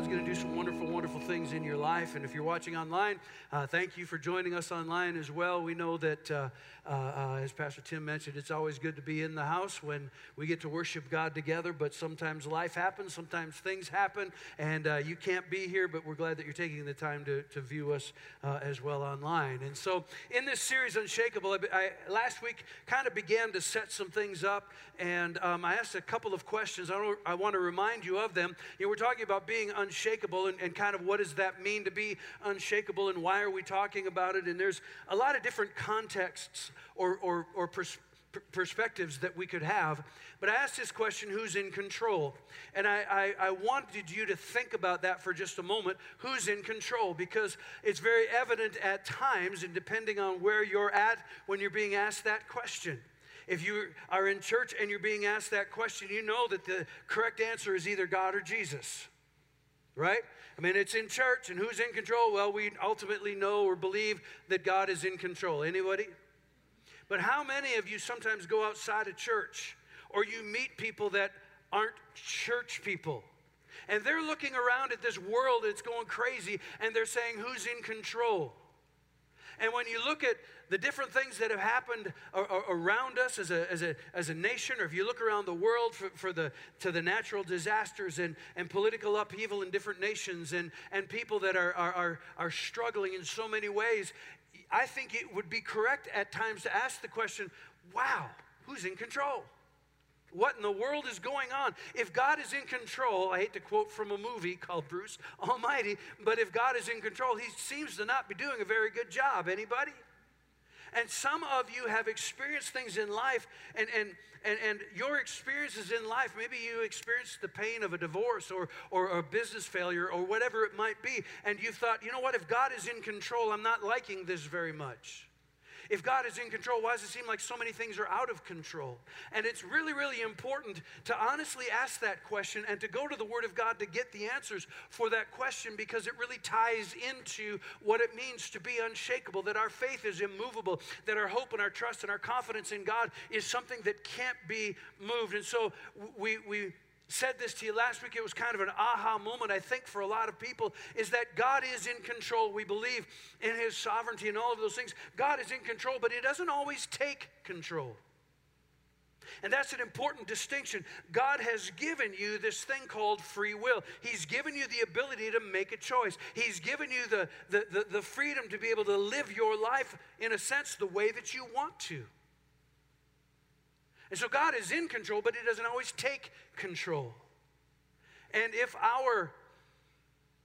God's going to do some wonderful, wonderful things in your life. And if you're watching online, uh, thank you for joining us online as well. We know that, uh, uh, uh, as Pastor Tim mentioned, it's always good to be in the house when we get to worship God together, but sometimes life happens, sometimes things happen, and uh, you can't be here, but we're glad that you're taking the time to, to view us uh, as well online. And so, in this series, Unshakable, I, I last week kind of began to set some things up, and um, I asked a couple of questions. I, I want to remind you of them. You know, we're talking about being unshakable and, and kind of what does that mean to be unshakable and why are we talking about it? And there's a lot of different contexts or, or, or pers- perspectives that we could have. But I asked this question who's in control? And I, I, I, wanted you to think about that for just a moment who's in control? Because it's very evident at times, and depending on where you're at when you're being asked that question. If you are in church and you're being asked that question, you know that the correct answer is either God or Jesus right? I mean, it's in church, and who's in control? Well, we ultimately know or believe that God is in control. Anybody? But how many of you sometimes go outside of church or you meet people that aren't church people? And they're looking around at this world, that's going crazy, and they're saying, Who's in control? And when you look at the different things that have happened around us as a, as a, as a nation, or if you look around the world for, for the, to the natural disasters and, and political upheaval in different nations and, and people that are, are, are, are struggling in so many ways, I think it would be correct at times to ask the question wow, who's in control? What in the world is going on? If God is in control, I hate to quote from a movie called Bruce Almighty, but if God is in control, he seems to not be doing a very good job. Anybody? And some of you have experienced things in life, and, and, and, and your experiences in life, maybe you experienced the pain of a divorce or, or a business failure or whatever it might be, and you thought, you know what, if God is in control, I'm not liking this very much. If God is in control, why does it seem like so many things are out of control? And it's really, really important to honestly ask that question and to go to the Word of God to get the answers for that question because it really ties into what it means to be unshakable, that our faith is immovable, that our hope and our trust and our confidence in God is something that can't be moved. And so we, we said this to you last week. It was kind of an aha moment, I think, for a lot of people, is that God is in control. We believe in His sovereignty and all of those things. God is in control, but He doesn't always take control. And that's an important distinction. God has given you this thing called free will. He's given you the ability to make a choice. He's given you the, the, the, the freedom to be able to live your life, in a sense, the way that you want to. And so God is in control, but He doesn't always take control. And if our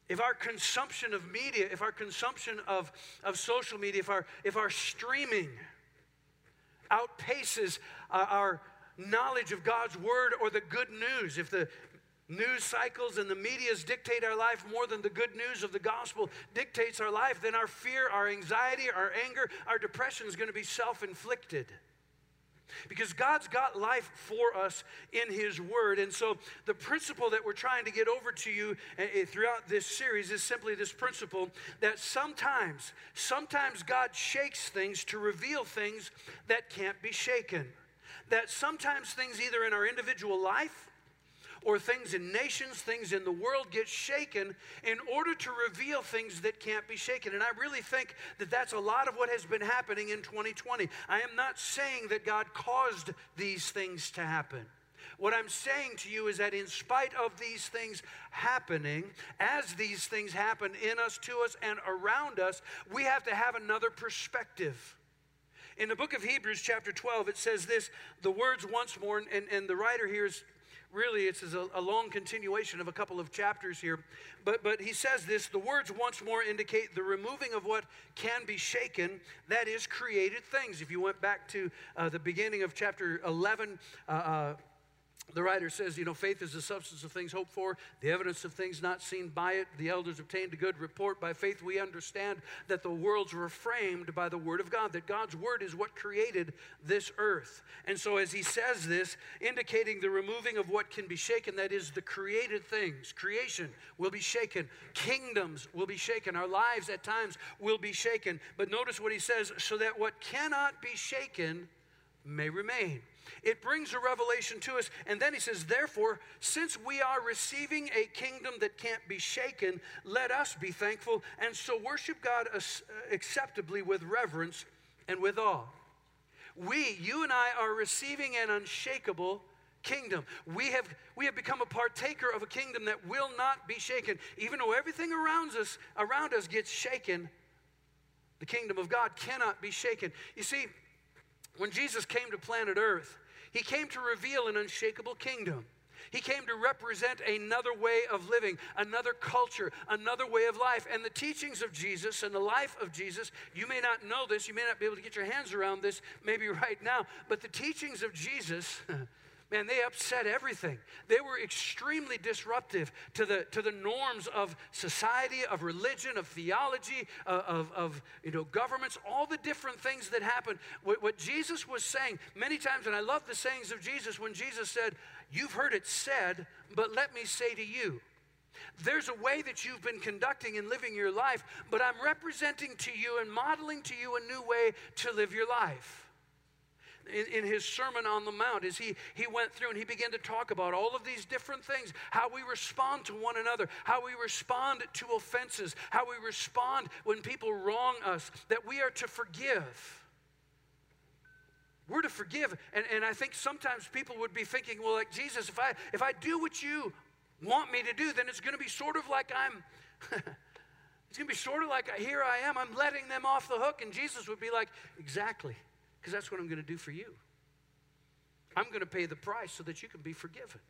if our consumption of media, if our consumption of, of social media, if our, if our streaming outpaces uh, our knowledge of God's word or the good news, if the news cycles and the medias dictate our life more than the good news of the gospel dictates our life, then our fear, our anxiety, our anger, our depression is going to be self inflicted. Because God's got life for us in His Word. And so, the principle that we're trying to get over to you eh, eh, throughout this series is simply this principle that sometimes, sometimes God shakes things to reveal things that can't be shaken. That sometimes things, either in our individual life or things in nations, things in the world get shaken in order to reveal things that can't be shaken. And I really think that that's a lot of what has been happening in 2020. I am not saying that God caused these things to happen. What I'm saying to you is that in spite of these things happening, as these things happen in us, to us, and around us, we have to have another perspective. In the book of Hebrews, chapter 12, it says this the words once more, and, and the writer here is really it's a, a, long continuation of a couple of chapters here. But but he says this the words once more indicate the removing of what can be shaken that is created things. If you went back to uh, the beginning of chapter 11 uh, uh, the writer says, you know, faith is the substance of things hoped for, the evidence of things not seen by it. The elders obtained a good report. By faith, we understand that the worlds were framed by the word of God, that God's word is what created this earth. And so, as he says this, indicating the removing of what can be shaken, that is, the created things, creation will be shaken, kingdoms will be shaken, our lives at times will be shaken. But notice what he says so that what cannot be shaken may remain. It brings a revelation to us. And then he says, Therefore, since we are receiving a kingdom that can't be shaken, let us be thankful and so worship God uh, acceptably with reverence and with awe. We, you and I, are receiving an unshakable kingdom. We have, we have become a partaker of a kingdom that will not be shaken. Even though everything around us, around us gets shaken, the kingdom of God cannot be shaken. You see, when Jesus came to planet Earth, he came to reveal an unshakable kingdom. He came to represent another way of living, another culture, another way of life. And the teachings of Jesus and the life of Jesus, you may not know this, you may not be able to get your hands around this maybe right now, but the teachings of Jesus man, they upset everything. They were extremely disruptive to the, to the norms of society, of religion, of theology, uh, of, of you know, governments, all the different things that happened. What, what Jesus was saying many times, and I love the sayings of Jesus when Jesus said, You've heard it said, but let me say to you. There's a way that you've been conducting and living your life, but I'm representing to you and modeling to you a new way to live your life in, in, his Sermon on the Mount as he, he went through and he began to talk about all of these different things how we respond to one another, how we respond to offenses, how we respond when people wrong us, that we are to forgive. We're to forgive. And, and I think sometimes people would be thinking, well, like Jesus, if I, if I do what you want me to do, then it's going to be sort of like I'm. it's going to be sort of like here I am, I'm letting them off the hook. And Jesus would be like, exactly because that's what I'm going to do for you. I'm going to pay the price so that you can be forgiven.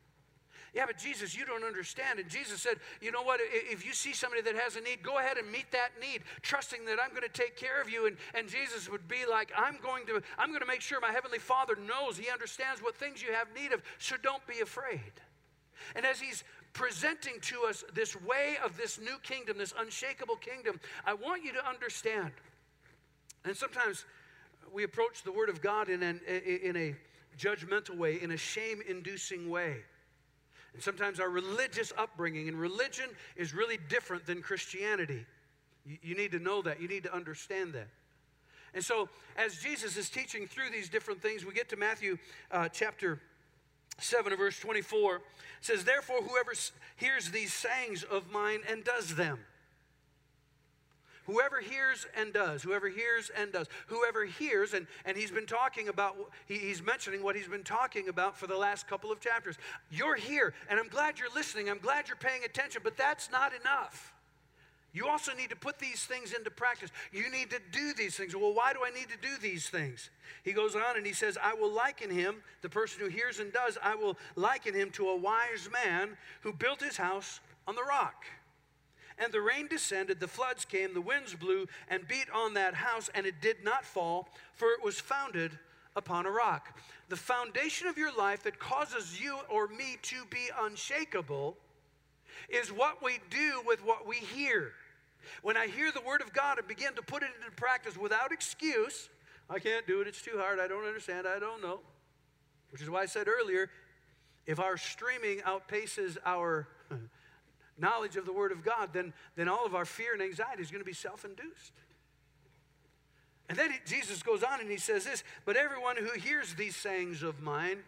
Yeah, but Jesus, you don't understand. And Jesus said, you know what? If you see somebody that has a need, go ahead and meet that need, trusting that I'm going to take care of you. And, and Jesus would be like, I'm going to, I'm going to make sure my Heavenly Father knows, He understands what things you have need of, so don't be afraid. And as He's presenting to us this way of this new kingdom, this unshakable kingdom, I want you to understand. And sometimes we approach the Word of God in, an, in a judgmental way, in a shame inducing way. And sometimes our religious upbringing, and religion is really different than Christianity. You, you need to know that, you need to understand that. And so, as Jesus is teaching through these different things, we get to Matthew uh, chapter 7 verse 24. It says, Therefore, whoever hears these sayings of mine and does them, Whoever hears and does, whoever hears and does, whoever hears, and, and he's been talking about, he, he's mentioning what he's been talking about for the last couple of chapters. You're here, and I'm glad you're listening. I'm glad you're paying attention, but that's not enough. You also need to put these things into practice. You need to do these things. Well, why do I need to do these things? He goes on and he says, I will liken him, the person who hears and does, I will liken him to a wise man who built his house on the rock. And the rain descended, the floods came, the winds blew and beat on that house, and it did not fall, for it was founded upon a rock. The foundation of your life that causes you or me to be unshakable is what we do with what we hear. When I hear the word of God and begin to put it into practice without excuse, I can't do it, it's too hard, I don't understand, I don't know. Which is why I said earlier if our streaming outpaces our knowledge of the Word of God, then, then all of our fear and anxiety is going to be self induced. And then he, Jesus goes on and he says this But everyone who hears these sayings of mine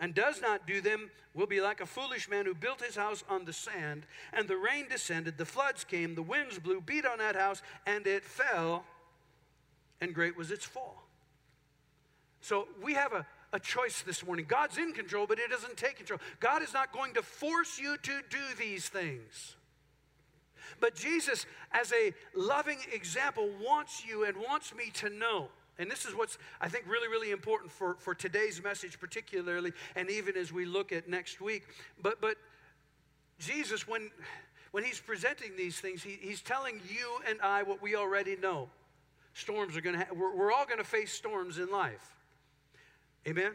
and does not do them will be like a foolish man who built his house on the sand, and the rain descended, the floods came, the winds blew, beat on that house, and it fell, and great was its fall. So we have a, a choice this morning. God's in control, but it doesn't take control. God is not going to force you to do these things. But Jesus, as a loving example, wants you and wants me to know. And this is what's, I think, really, really important for, for today's message, particularly, and even as we look at next week. But, but Jesus, when, when he's presenting these things, he, he's telling you and I what we already know. Storms are going to, ha- we're, we're all going to face storms in life. Amen?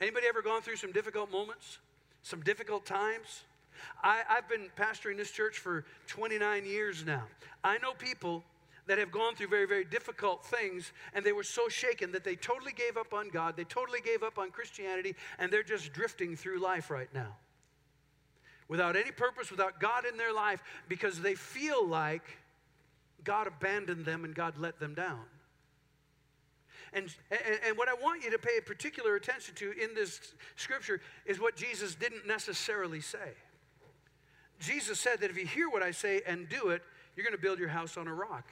Anybody ever gone through some difficult moments? Some difficult times? I, have been pastoring this church for 29 years now. I know people that have gone through very, very difficult things, and they were so shaken that they totally gave up on God, they totally gave up on Christianity, and they're just drifting through life right now. Without any purpose, without God in their life, because they feel like God abandoned them and God let them down. And, and, and what I want you to pay particular attention to in this scripture is what Jesus didn't necessarily say. Jesus said that if you hear what I say and do it, you're going to build your house on a rock.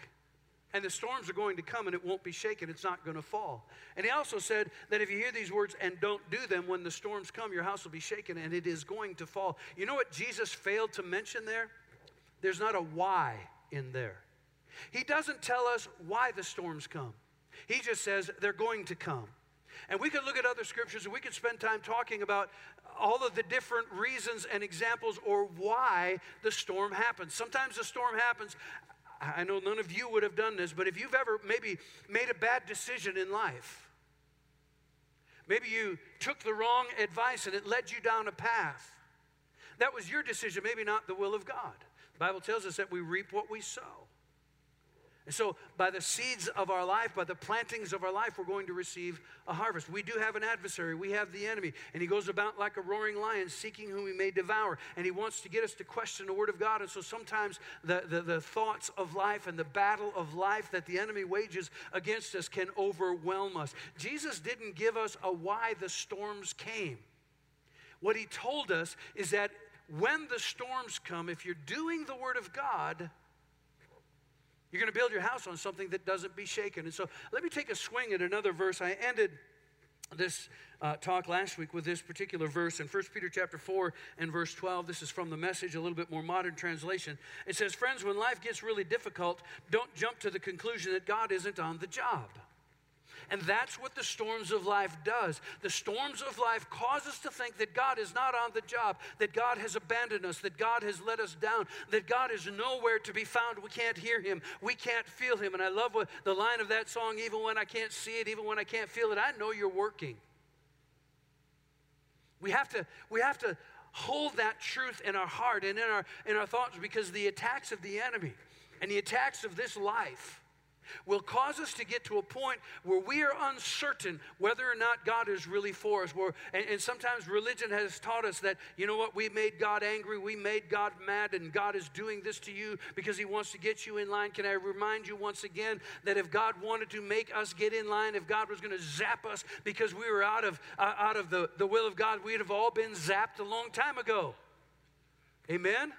And the storms are going to come and it won't be shaken. It's not going to fall. And he also said that if you hear these words and don't do them, when the storms come, your house will be shaken and it is going to fall. You know what Jesus failed to mention there? There's not a why in there. He doesn't tell us why the storms come, he just says they're going to come. And we could look at other scriptures and we could spend time talking about all of the different reasons and examples or why the storm happens. Sometimes the storm happens. I know none of you would have done this, but if you've ever maybe made a bad decision in life, maybe you took the wrong advice and it led you down a path. That was your decision, maybe not the will of God. The Bible tells us that we reap what we sow. And so, by the seeds of our life, by the plantings of our life, we're going to receive a harvest. We do have an adversary. We have the enemy. And he goes about like a roaring lion, seeking whom he may devour. And he wants to get us to question the word of God. And so, sometimes the, the, the thoughts of life and the battle of life that the enemy wages against us can overwhelm us. Jesus didn't give us a why the storms came. What he told us is that when the storms come, if you're doing the word of God, you're going to build your house on something that doesn't be shaken. And so let me take a swing at another verse. I ended this uh, talk last week with this particular verse in 1 Peter chapter 4 and verse 12. This is from the message, a little bit more modern translation. It says, Friends, when life gets really difficult, don't jump to the conclusion that God isn't on the job. And that's what the storms of life does. The storms of life cause us to think that God is not on the job, that God has abandoned us, that God has let us down, that God is nowhere to be found. We can't hear him, we can't feel him. And I love what, the line of that song even when I can't see it, even when I can't feel it, I know you're working. We have to, we have to hold that truth in our heart and in our, in our thoughts because the attacks of the enemy and the attacks of this life will cause us to get to a point where we are uncertain whether or not God is really for us. Where, and, and, sometimes religion has taught us that, you know what, we made God angry, we made God mad, and God is doing this to you because He wants to get you in line. Can I remind you once again that if God wanted to make us get in line, if God was going to zap us because we were out of, uh, out of the, the will of God, we'd have all been zapped a long time ago. Amen?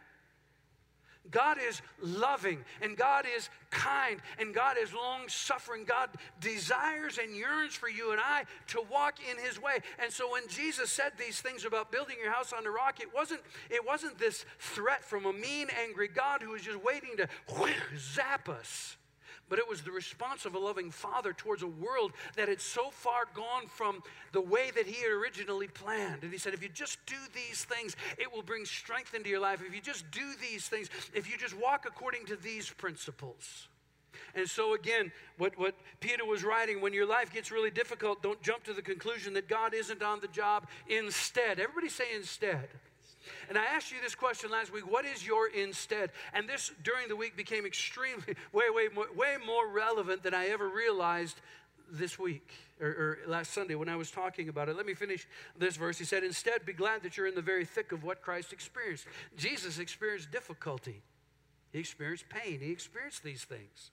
God is loving and God is kind and God is long suffering. God desires and yearns for you and I to walk in his way. And so when Jesus said these things about building your house on the rock, it wasn't it wasn't this threat from a mean angry God who was just waiting to zap us but it was the response of a loving father towards a world that had so far gone from the way that he had originally planned. And he said, If you just do these things, it will bring strength into your life. If you just do these things, if you just walk according to these principles. And so, again, what, what Peter was writing when your life gets really difficult, don't jump to the conclusion that God isn't on the job. Instead, everybody say instead. And I asked you this question last week what is your instead? And this during the week became extremely, way, way more, way more relevant than I ever realized this week or, or, last Sunday when I was talking about it. Let me finish this verse. He said, Instead, be glad that you're in the very thick of what Christ experienced. Jesus experienced difficulty, he experienced pain, he experienced these things.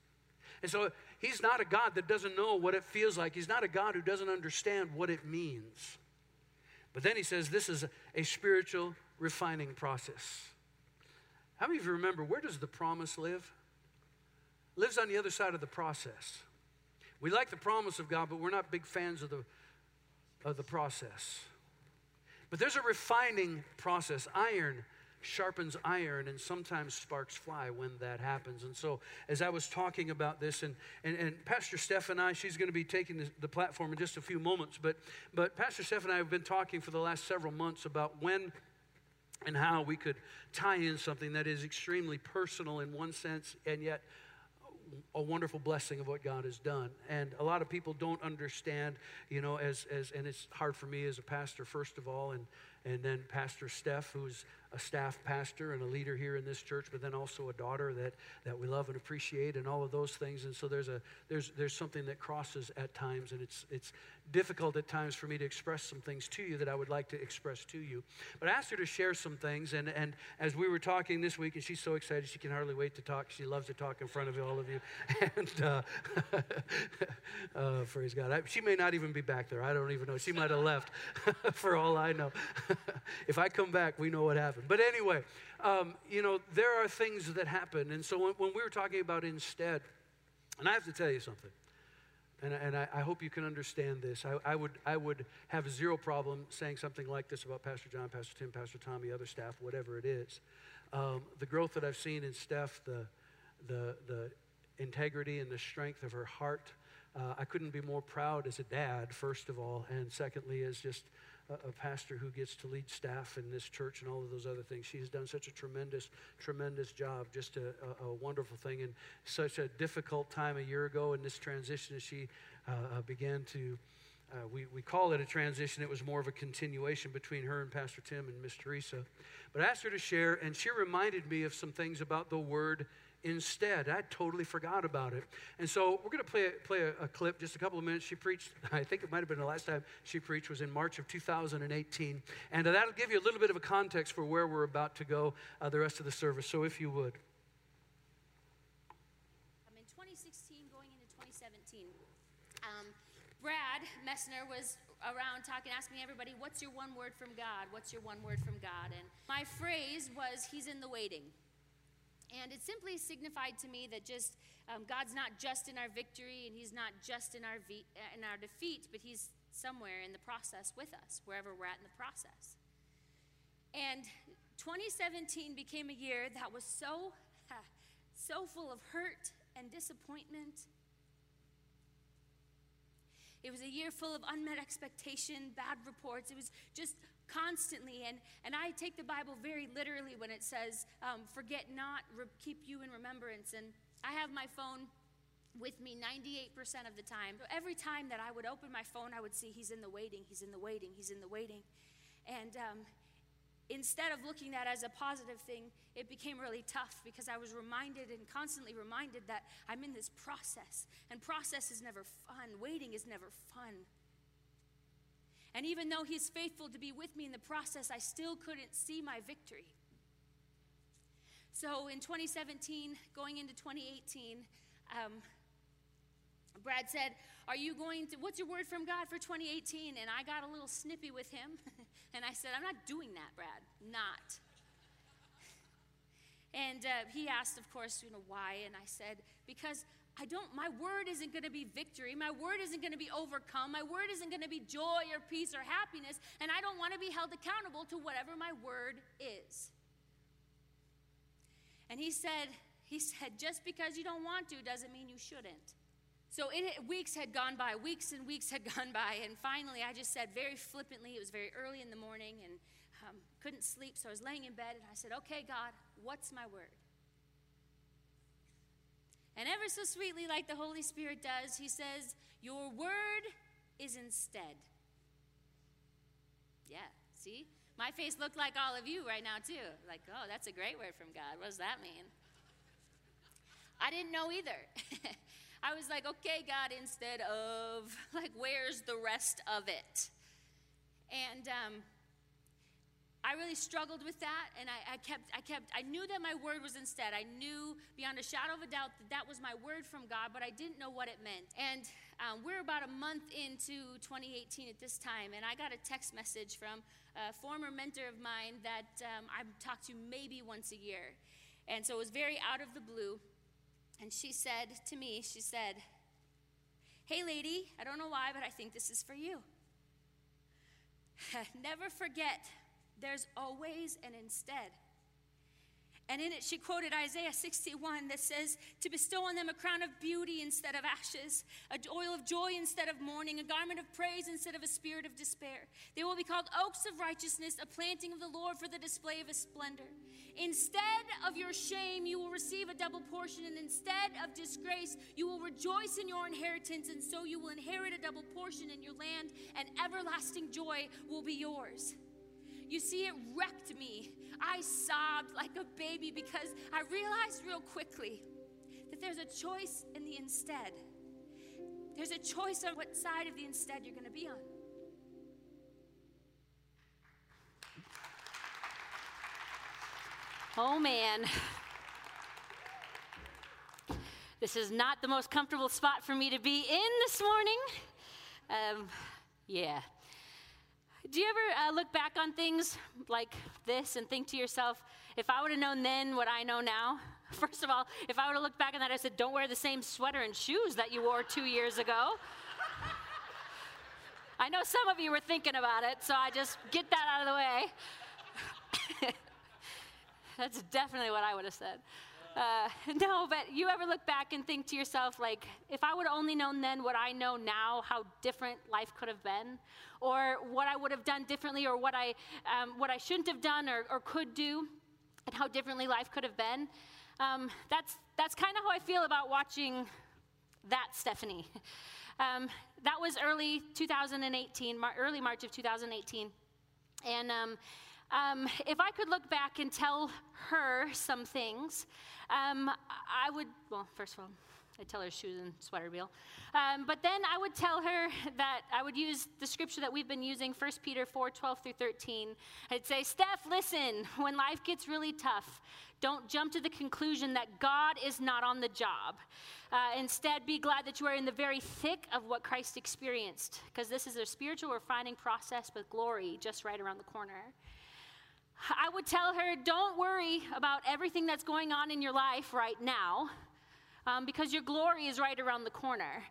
And so he's not a God that doesn't know what it feels like. He's not a God who doesn't understand what it means. But then he says this is a, a spiritual refining process. How many of you remember where does the promise live? It lives on the other side of the process. We like the promise of God, but we're not big fans of the, of the process. But there's a refining process. Iron sharpens iron, and sometimes sparks fly when that happens. And so, as I was talking about this, and, and, and Pastor Steph and I, she's going to be taking the, the platform in just a few moments, but, but Pastor Steph and I have been talking for the last several months about when and how we could tie in something that is extremely personal in one sense and yet a wonderful blessing of what God has done. And a lot of people don't understand, you know, as, as and it's hard for me as a pastor, first of all, and, and then Pastor Steph, who's a staff pastor and a leader here in this church, but then also a daughter that, that we love and appreciate and all of those things. And so there's, a, there's, there's something that crosses at times, and it's, it's difficult at times for me to express some things to you that I would like to express to you. But I asked her to share some things, and, and as we were talking this week, and she's so excited, she can hardly wait to talk. She loves to talk in front of all of you. And uh, uh, praise God. I, she may not even be back there. I don't even know. She might have left for all I know. if I come back, we know what happened. But anyway, um, you know, there are things that happen. And so when, when we were talking about instead, and I have to tell you something and, and I, I, hope you can understand this. I, I, would, I would have zero problem saying something like this about Pastor John, Pastor Tim, Pastor Tommy, other staff, whatever it is. Um, the growth that I've seen in Steph, the, the, the integrity and the strength of her heart, uh, I couldn't be more proud as a dad, first of all, and secondly, as just a, pastor who gets to lead staff in this church and all of those other things. She has done such a tremendous, tremendous job, just a, a, a wonderful thing, and such a difficult time a year ago in this transition as she uh, uh, began to. Uh, we, we call it a transition. It was more of a continuation between her and Pastor Tim and Miss Teresa. But I asked her to share, and she reminded me of some things about the word instead. I totally forgot about it. And so we're going to play, play a, a, clip, just a couple of minutes. She preached, I think it might have been the last time she preached, was in March of 2018. And uh, that'll give you a little bit of a context for where we're about to go uh, the rest of the service. So if you would. Um, in 2016, going into 2017, um, Brad Messner was around talking, asking everybody, What's your one word from God? What's your one word from God? And my phrase was, He's in the waiting. And it simply signified to me that just um, God's not just in our victory and He's not just in our, ve- in our defeat, but He's somewhere in the process with us, wherever we're at in the process. And 2017 became a year that was so, so full of hurt and disappointment. It was a year full of unmet expectation, bad reports. It was just constantly. And, and I take the Bible very literally when it says, um, forget not, re- keep you in remembrance. And I have my phone with me 98% of the time. So every time that I would open my phone, I would see he's in the waiting, he's in the waiting, he's in the waiting. And um, instead of looking at as a positive thing, it became really tough because I was reminded and constantly reminded that I'm in this process. And process is never fun, waiting is never fun. And even though He's faithful to be with me in the process, I still couldn't see my victory. So in 2017, going into 2018, um, Brad said, Are you going to, what's your word from God for 2018? And I got a little snippy with him. and I said, I'm not doing that, Brad. Not. And uh, he asked, of course, you know, why? And I said, Because I don't, my word isn't going to be victory. My word isn't going to be overcome. My word isn't going to be joy or peace or happiness. And I don't want to be held accountable to whatever my word is. And he said, he said, just because you don't want to doesn't mean you shouldn't. So it, weeks had gone by, weeks and weeks had gone by, and finally I just said very flippantly, it was very early in the morning and um, couldn't sleep, so I was laying in bed and I said, Okay, God, what's my word? And ever so sweetly, like the Holy Spirit does, he says, Your word is instead. Yeah, see? My face looked like all of you right now, too. Like, oh, that's a great word from God. What does that mean? I didn't know either. I was like, okay, God, instead of, like, where's the rest of it? And um, I really struggled with that, and I, I, kept, I kept, I knew that my word was instead. I knew beyond a shadow of a doubt that that was my word from God, but I didn't know what it meant. And um, we're about a month into 2018 at this time, and I got a text message from a former mentor of mine that um, I talk to maybe once a year. And so it was very out of the blue. And she said to me, she said, Hey, lady, I don't know why, but I think this is for you. Never forget there's always an instead. And in it, she quoted Isaiah 61 that says, To bestow on them a crown of beauty instead of ashes, a oil of joy instead of mourning, a garment of praise instead of a spirit of despair. They will be called oaks of righteousness, a planting of the Lord for the display of his splendor. Instead of your shame, you will receive a double portion, and instead of disgrace, you will rejoice in your inheritance, and so you will inherit a double portion in your land, and everlasting joy will be yours. You see, it wrecked me. I sobbed like a baby because I realized real quickly that there's a choice in the instead. There's a choice on what side of the instead you're going to be on. Oh man. This is not the most comfortable spot for me to be in this morning. Um, yeah. Do you ever uh, look back on things like this and think to yourself, if I would have known then what I know now? First of all, if I would have looked back on that, I said, don't wear the same sweater and shoes that you wore two years ago. I know some of you were thinking about it, so I just get that out of the way. That's definitely what I would have said. Uh, no, but you ever look back and think to yourself, like, if I would only known then what I know now, how different life could have been, or what I would have done differently, or what I, um, what I shouldn't have done or, or could do, and how differently life could have been. Um, that's that's kind of how I feel about watching that Stephanie. Um, that was early 2018, Mar- early March of 2018, and um, if I could look back and tell her some things, um, I would, well, first of all, I'd tell her shoes and sweater deal. Um, but then I would tell her that I would use the scripture that we've been using, 1 Peter 4 12 through 13. I'd say, Steph, listen, when life gets really tough, don't jump to the conclusion that God is not on the job. Uh, instead, be glad that you are in the very thick of what Christ experienced, because this is a spiritual refining process with glory just right around the corner. I would tell her, don't worry about everything that's going on in your life right now, um, because your glory is right around the corner.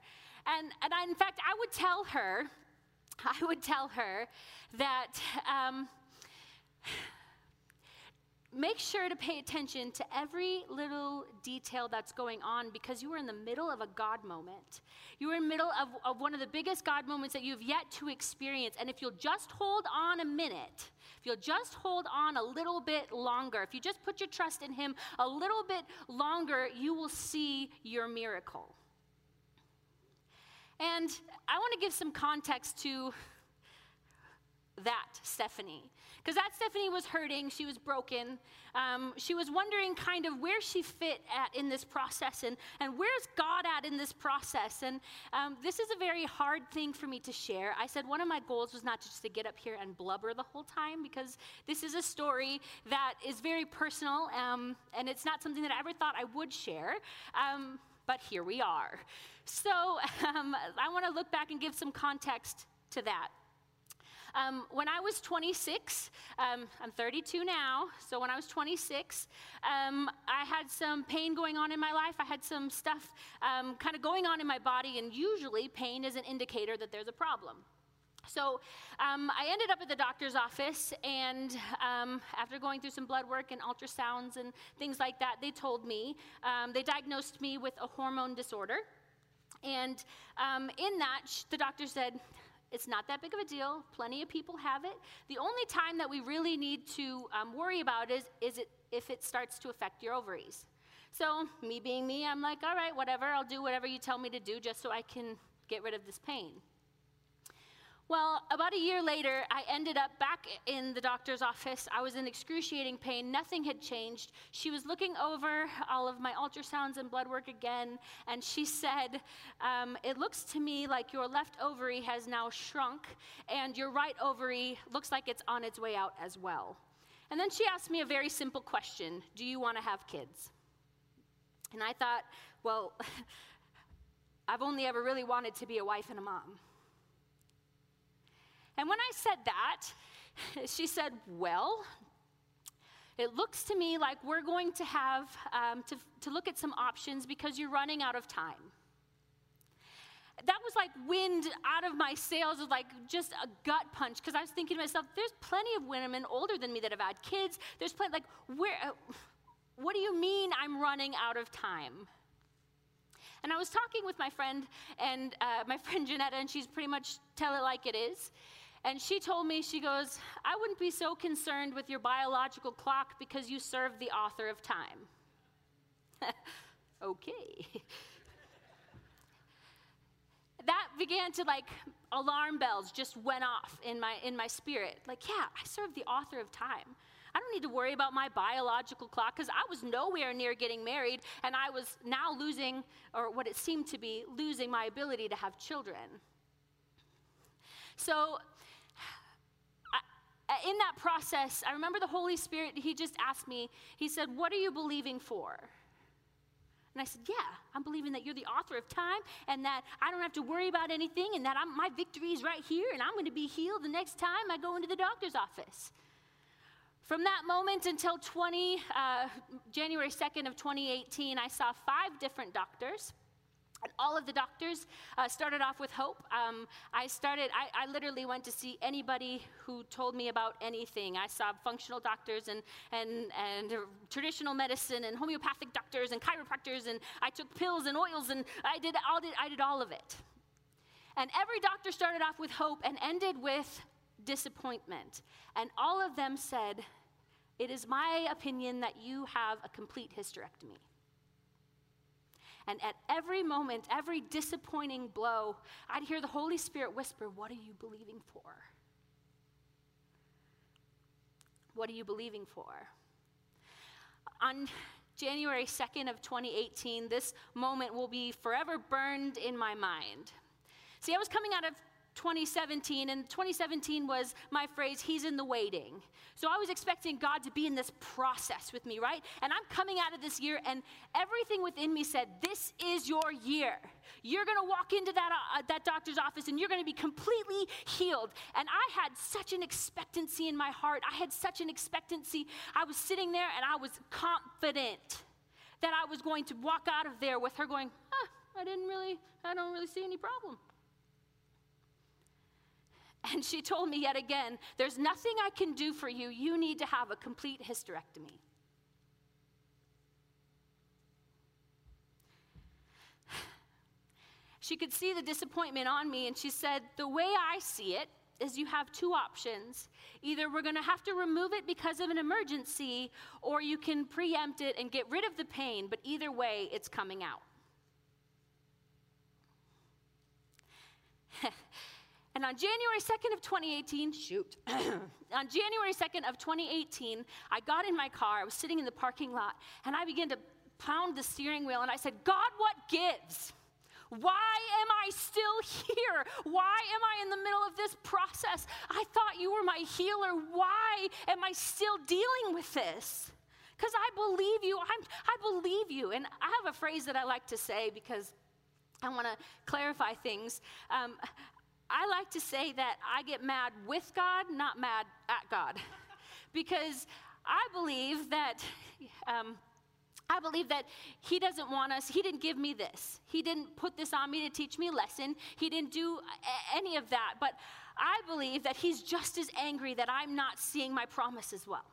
And, and I, in fact, I would tell her, I would tell her that um, make sure to pay attention to every little detail that's going on because you are in the middle of a God moment. You are in the middle of, of one of the biggest God moments that you've yet to experience. And if you'll just hold on a minute, if you'll just hold on a little bit longer, if you just put your trust in Him a little bit longer, you will see your miracle. And I want to give some context to that Stephanie. Because that Stephanie was hurting, she was broken. Um, she was wondering kind of where she fit at in this process and, and where's God at in this process. And um, this is a very hard thing for me to share. I said one of my goals was not just to get up here and blubber the whole time because this is a story that is very personal um, and it's not something that I ever thought I would share. Um, but here we are. So um, I want to look back and give some context to that. Um, when I was 26, um, I'm 32 now, so when I was 26, um, I had some pain going on in my life. I had some stuff um, kind of going on in my body, and usually pain is an indicator that there's a problem. So um, I ended up at the doctor's office, and um, after going through some blood work and ultrasounds and things like that, they told me, um, they diagnosed me with a hormone disorder. And um, in that, the doctor said, it's not that big of a deal. Plenty of people have it. The only time that we really need to um, worry about is, is it if it starts to affect your ovaries. So, me being me, I'm like, all right, whatever, I'll do whatever you tell me to do just so I can get rid of this pain. Well, about a year later, I ended up back in the doctor's office. I was in excruciating pain. Nothing had changed. She was looking over all of my ultrasounds and blood work again, and she said, um, It looks to me like your left ovary has now shrunk, and your right ovary looks like it's on its way out as well. And then she asked me a very simple question Do you want to have kids? And I thought, well, I've only ever really wanted to be a wife and a mom. And when I said that, she said, Well, it looks to me like we're going to have um, to, to look at some options because you're running out of time. That was like wind out of my sails, was like just a gut punch because I was thinking to myself, there's plenty of women older than me that have had kids. There's plenty, like, where, uh, what do you mean I'm running out of time? And I was talking with my friend and uh, my friend Janetta, and she's pretty much tell it like it is. And she told me, she goes, I wouldn't be so concerned with your biological clock because you serve the author of time. okay. that began to like alarm bells just went off in my in my spirit like yeah i serve the author of time I don't need to worry about my biological clock because I was nowhere near getting married and I was now losing, or what it seemed to be, losing my ability to have children. So, in that process, I remember the Holy Spirit, He just asked me, He said, What are you believing for? And I said, Yeah, I'm believing that you're the author of time and that I don't have to worry about anything and that I'm, my victory is right here and I'm going to be healed the next time I go into the doctor's office. From that moment until 20, uh, January 2nd of 2018, I saw five different doctors. And all of the doctors uh, started off with hope. Um, I started, I, I, literally went to see anybody who told me about anything. I saw functional doctors and, and, and traditional medicine and homeopathic doctors and chiropractors, and I took pills and oils, and I did all, did, I did all of it. And every doctor started off with hope and ended with disappointment. And all of them said, It is my opinion that you have a complete hysterectomy. And at every moment, every disappointing blow, I'd hear the Holy Spirit whisper, What are you believing for? What are you believing for? On January 2nd of 2018, this moment will be forever burned in my mind. See, I was coming out of 2017, and 2017 was my phrase, He's in the waiting. So I was expecting God to be in this process with me, right? And I'm coming out of this year, and everything within me said, This is your year. You're gonna walk into that, uh, that doctor's office and you're gonna be completely healed. And I had such an expectancy in my heart. I had such an expectancy. I was sitting there and I was confident that I was going to walk out of there with her going, I didn't really, I don't really see any problem. And she told me yet again, There's nothing I can do for you. You need to have a complete hysterectomy. She could see the disappointment on me, and she said, The way I see it is you have two options. Either we're going to have to remove it because of an emergency, or you can preempt it and get rid of the pain, but either way, it's coming out. And on January 2nd of 2018, shoot, on January 2nd of 2018, I got in my car, I was sitting in the parking lot, and I began to pound the steering wheel, and I said, God, what gives? Why am I still here? Why am I in the middle of this process? I thought you were my healer. Why am I still dealing with this? Because I believe you. I'm, I believe you. And I have a phrase that I like to say because I want to clarify things. Um, I like to say that I get mad with God, not mad at God. because I believe that. Um, I believe that He doesn't want us, He didn't give me this. He didn't put this on me to teach me a lesson. He didn't do any of that. But I believe that He's just as angry that I'm not seeing my promise as well.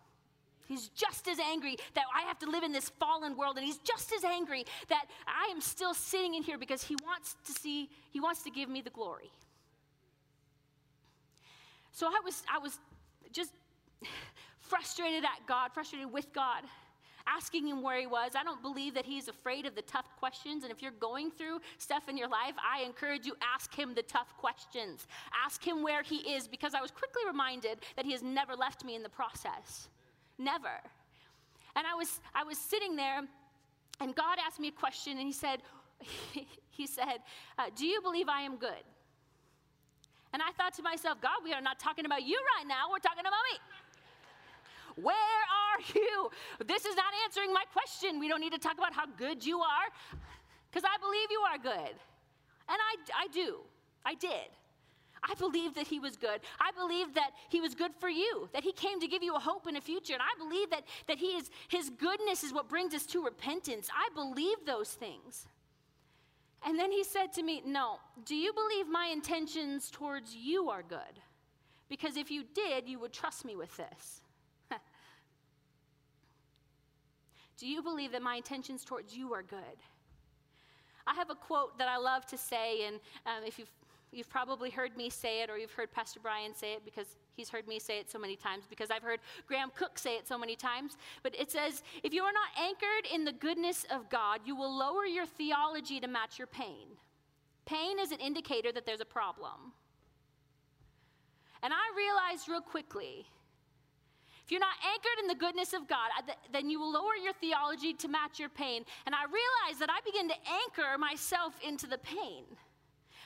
He's just as angry that I have to live in this fallen world, and he's just as angry that I am still sitting in here because he wants to see, he wants to give me the glory. So I was, I was just frustrated at God, frustrated with God, asking him where he was. I don't believe that he's afraid of the tough questions. And if you're going through stuff in your life, I encourage you ask him the tough questions. Ask him where he is because I was quickly reminded that he has never left me in the process. Never. And I was I was sitting there and God asked me a question and he said he said, uh, "Do you believe I am good?" And I thought to myself, God, we are not talking about you right now, we're talking about me. Where are you? This is not answering my question. We don't need to talk about how good you are, because I believe you are good. And I, I do. I did. I believe that he was good. I believe that he was good for you, that he came to give you a hope and a future. And I believe that, that he is, his goodness is what brings us to repentance. I believe those things. And then he said to me, No, do you believe my intentions towards you are good? Because if you did, you would trust me with this. do you believe that my intentions towards you are good? I have a quote that I love to say, and um, if you've You've probably heard me say it, or you've heard Pastor Brian say it because he's heard me say it so many times, because I've heard Graham Cooke say it so many times. But it says, if you are not anchored in the goodness of God, you will lower your theology to match your pain. Pain is an indicator that there's a problem. And I realized real quickly If you're not anchored in the goodness of God, then you will lower your theology to match your pain. And I realized that I began to anchor myself into the pain,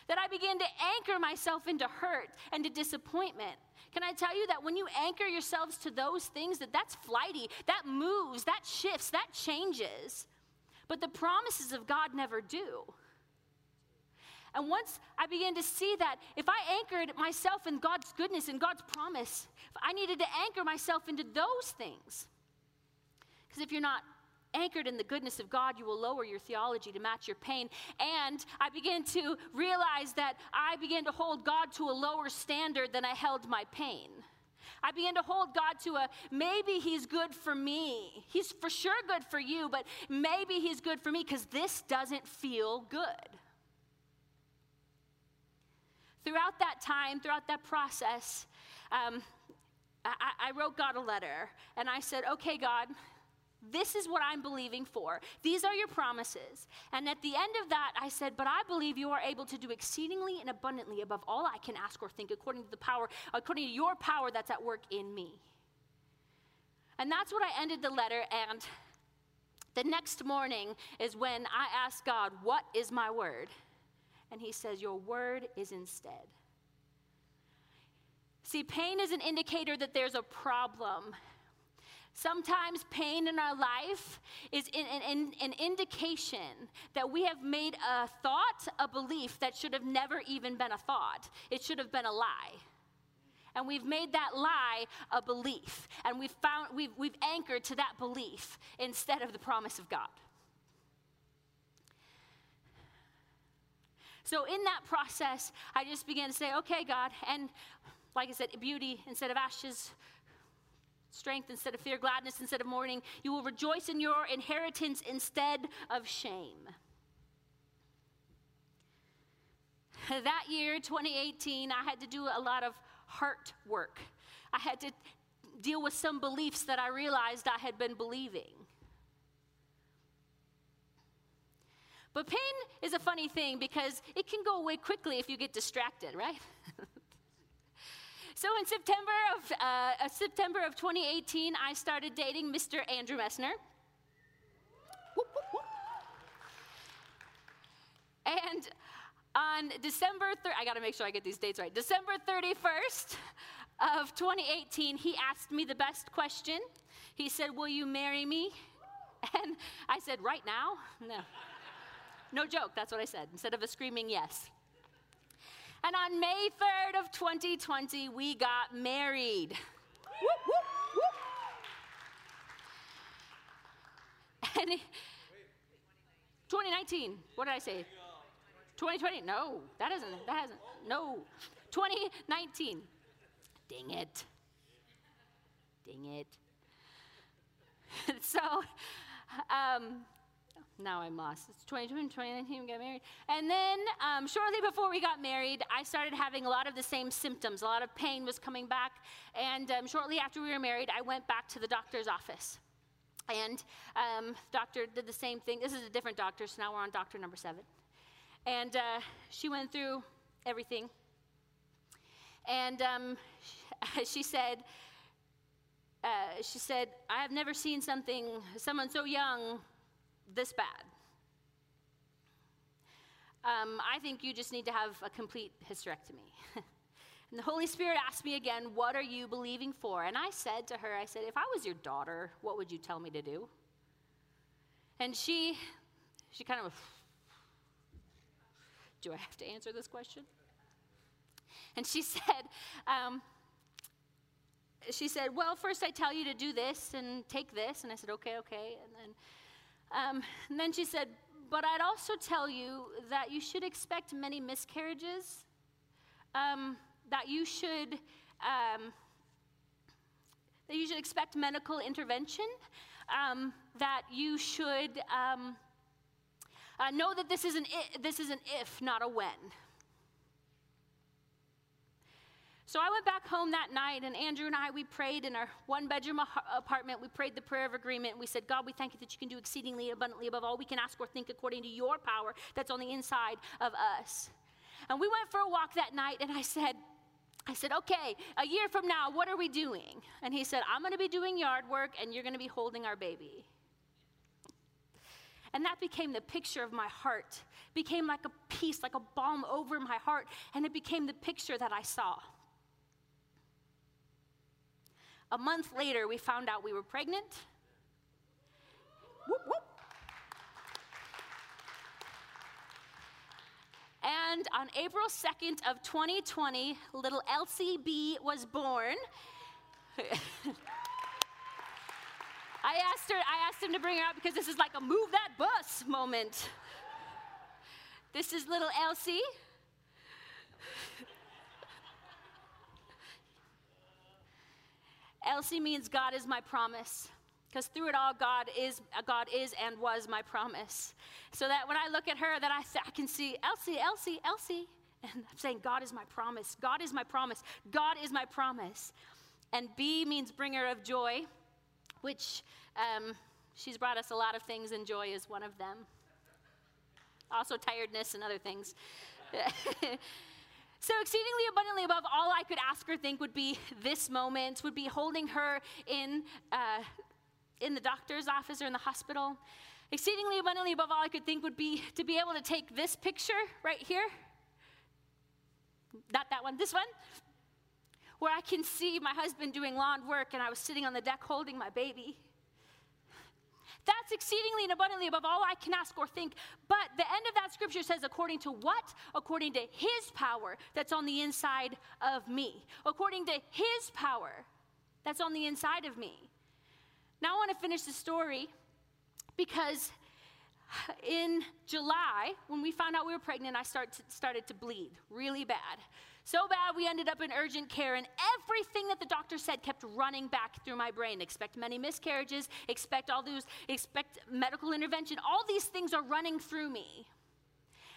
that I began to anchor myself into hurt and to disappointment. Can I tell you that when you anchor yourselves to those things, that that's flighty, that moves, that shifts, that changes. But the promises of God never do. And once I began to see that if I anchored myself in God's goodness and God's promise, I needed to anchor myself into those things. Because if you're not anchored in the goodness of God, you will lower your theology to match your pain. And I began to realize that I began to hold God to a lower standard than I held my pain. I began to hold God to a maybe He's good for me. He's for sure good for you, but maybe He's good for me because this doesn't feel good. Throughout that time, throughout that process, um, I, I wrote God a letter and I said, okay, God, this is what I'm believing for. These are your promises. And at the end of that, I said, But I believe you are able to do exceedingly and abundantly above all I can ask or think, according to the power, according to your power that's at work in me. And that's what I ended the letter. And the next morning is when I asked God, What is my word? And he says, Your word is instead. See, pain is an indicator that there's a problem. Sometimes pain in our life is an, an, indication that we have made a thought, a belief that should have never even been a thought. It should have been a lie. And we've made that lie a belief. And we've, found, we've, we've anchored to that belief instead of the promise of God. So, in that process, I just began to say, okay, God, and like I said, beauty instead of ashes, strength instead of fear, gladness instead of mourning. You will rejoice in your inheritance instead of shame. That year, 2018, I had to do a lot of heart work. I had to deal with some beliefs that I realized I had been believing. But pain is a funny thing because it can go away quickly if you get distracted, right? so in September of, uh, September of 2018, I started dating Mr. Andrew Messner. And on December 3rd, I got to make sure I get these dates right. December 31st of 2018, he asked me the best question. He said, Will you marry me? And I said, Right now? No. No joke, that's what I said, instead of a screaming yes. And on May 3rd of 2020, we got married. Whoop, whoop, whoop. And it, 2019, what did I say? 2020? No, that hasn't, that hasn't, no. 2019. Dang it. Dang it. so, um, now I'm lost. It's 2020, 2019, we got married. And then um, shortly before we got married, I started having a lot of the same symptoms. A lot of pain was coming back. And um, shortly after we were married, I went back to the doctor's office. And um, doctor did the same thing. This is a different doctor, so now we're on doctor number seven. And uh, she went through everything. And um, she said, uh, she said, I have never seen something, someone so young this bad. Um, I think you just need to have a complete hysterectomy. and the Holy Spirit asked me again, What are you believing for? And I said to her, I said, If I was your daughter, what would you tell me to do? And she, she kind of, Do I have to answer this question? And she said, um, she said, Well, first I tell you to do this and take this. And I said, Okay, okay. And then um, and then she said, But I'd also tell you that you should expect many miscarriages, um, that you should. Um, that you should expect medical intervention, um, that you should um, uh, know that this is, an this is an if, not a when. So I went back home that night, and Andrew and I, we prayed in our one bedroom apartment. We prayed the prayer of agreement. We said, God, we thank you that you can do exceedingly abundantly above all we can ask or think according to your power that's on the inside of us. And we went for a walk that night, and I said, I said, okay, a year from now, what are we doing? And he said, I'm going to be doing yard work and you're going to be holding our baby. And that became the picture of my heart, became like a peace, like a balm over my heart, and it became the picture that I saw. A month later, we found out we were pregnant. Whoop, whoop. And on April 2nd of 2020, little Elsie B was born. I asked her, I asked him to bring her out because this is like a move that bus moment. This is little Elsie. Elsie means God is my promise. Because through it all, God is, God is and was my promise. So that when I look at her, that I, I can see Elsie, Elsie, Elsie. And I'm saying, God is my promise. God is my promise. God is my promise. And B means bringer of joy, which um, she's brought us a lot of things, and joy is one of them. Also, tiredness and other things. So, exceedingly abundantly above all I could ask or think would be this moment, would be holding her in uh, in the doctor's office or in the hospital. Exceedingly abundantly above all I could think would be to be able to take this picture right here. Not that one, this one. Where I can see my husband doing lawn work and I was sitting on the deck holding my baby. That's exceedingly and abundantly above all I can ask or think. But the end of that scripture says, according to what? According to his power that's on the inside of me. According to his power that's on the inside of me. Now I want to finish the story because in July, when we found out we were pregnant, I start to, started to bleed really bad. So bad, we ended up in urgent care, and everything that the doctor said kept running back through my brain. Expect many miscarriages, expect all those, expect medical intervention. All these things are running through me.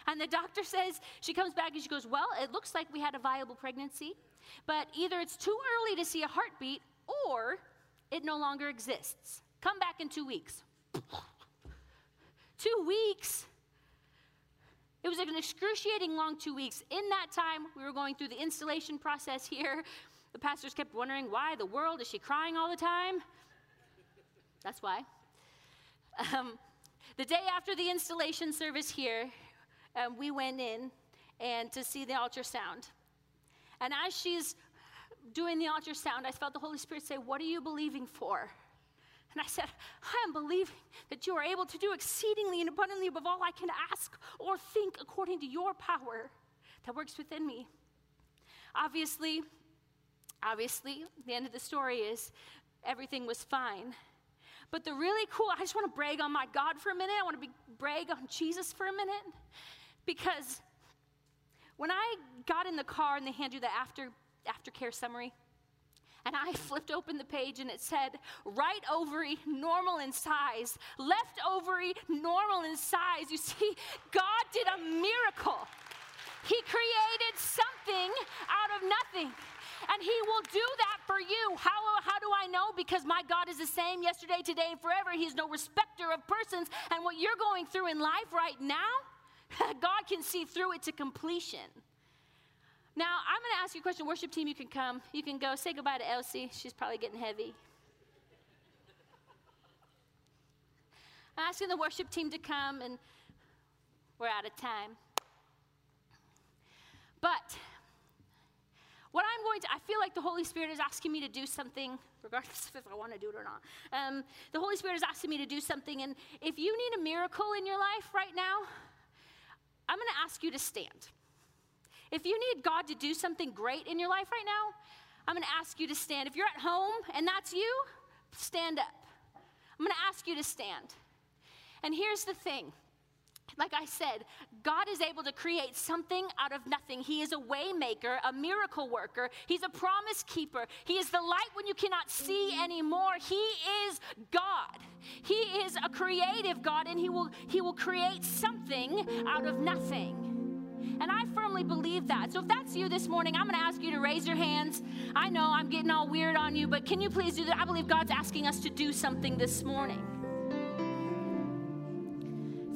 And the doctor says, she comes back and she goes, Well, it looks like we had a viable pregnancy, but either it's too early to see a heartbeat or it no longer exists. Come back in two weeks. two weeks. It was an excruciating long two weeks. In that time, we were going through the installation process here. The pastors kept wondering, why the world? Is she crying all the time? That's why. Um, the day after the installation service here, um, we went in and to see the ultrasound. And as she's doing the ultrasound, I felt the Holy Spirit say, What are you believing for? And I said, I am believing that you are able to do exceedingly and abundantly above all I can ask or think according to your power that works within me. Obviously, obviously, the end of the story is everything was fine. But the really cool, I just want to brag on my God for a minute. I want to be, brag on Jesus for a minute. Because when I got in the car and they hand you the after aftercare summary. And I flipped open the page and it said, right ovary, normal in size, left ovary, normal in size. You see, God did a miracle. He created something out of nothing. And He will do that for you. How, how do I know? Because my God is the same yesterday, today, and forever. He's no respecter of persons. And what you're going through in life right now, God can see through it to completion. Now, I'm going to ask you a question. Worship team, you can come. You can go say goodbye to Elsie. She's probably getting heavy. I'm asking the worship team to come, and we're out of time. But what I'm going to, I feel like the Holy Spirit is asking me to do something, regardless if I want to do it or not. Um, the Holy Spirit is asking me to do something, and if you need a miracle in your life right now, I'm going to ask you to stand. If you need God to do something great in your life right now, I'm going to ask you to stand. If you're at home and that's you, stand up. I'm going to ask you to stand. And here's the thing like I said, God is able to create something out of nothing. He is a waymaker, a miracle worker. He's a promise keeper. He is the light when you cannot see mm-hmm. anymore. He is God. He is a creative God and he will he will create something out of nothing. And I firmly believe that. So if that's you this morning, I'm going to ask you to raise your hands. I know I'm getting all weird on you, but can you please do that? I believe God's asking us to do something this morning.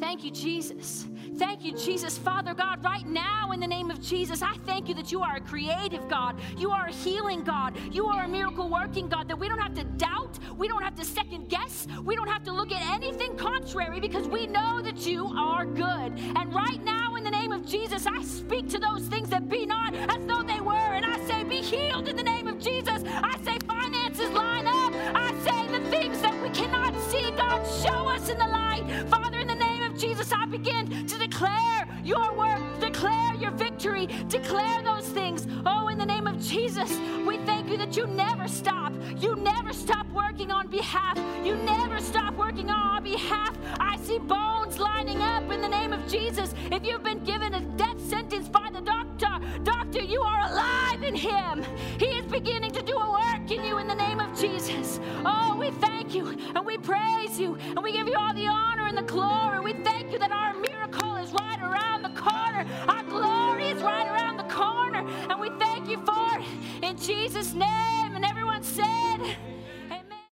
Thank you, Jesus. Thank you, Jesus. Father God, right now in the name of Jesus, I thank you that you are a creative God. You are a healing God. You are a miracle working God, that we don't have to doubt. We don't have to second guess. We don't have to look at anything contrary because we know that you are good. And right now, in the name of Jesus, I speak to those things that be not as though they were. And I say, Be healed in the name of Jesus. I say, Finances line up. I say, The things that we cannot see, God, show us in the light. Father, Jesus, I begin to declare your work, declare your victory, declare those things. Oh, in the name of Jesus, we thank you that you never stop. You never stop working on behalf. You never stop working on our behalf. I see bones lining up in the name of Jesus. If you've been given a death sentence by the doctor, doctor, you are alive in him. He in you in the name of Jesus. Oh, we thank you and we praise you and we give you all the honor and the glory. We thank you that our miracle is right around the corner. Our glory is right around the corner. And we thank you for it in Jesus' name.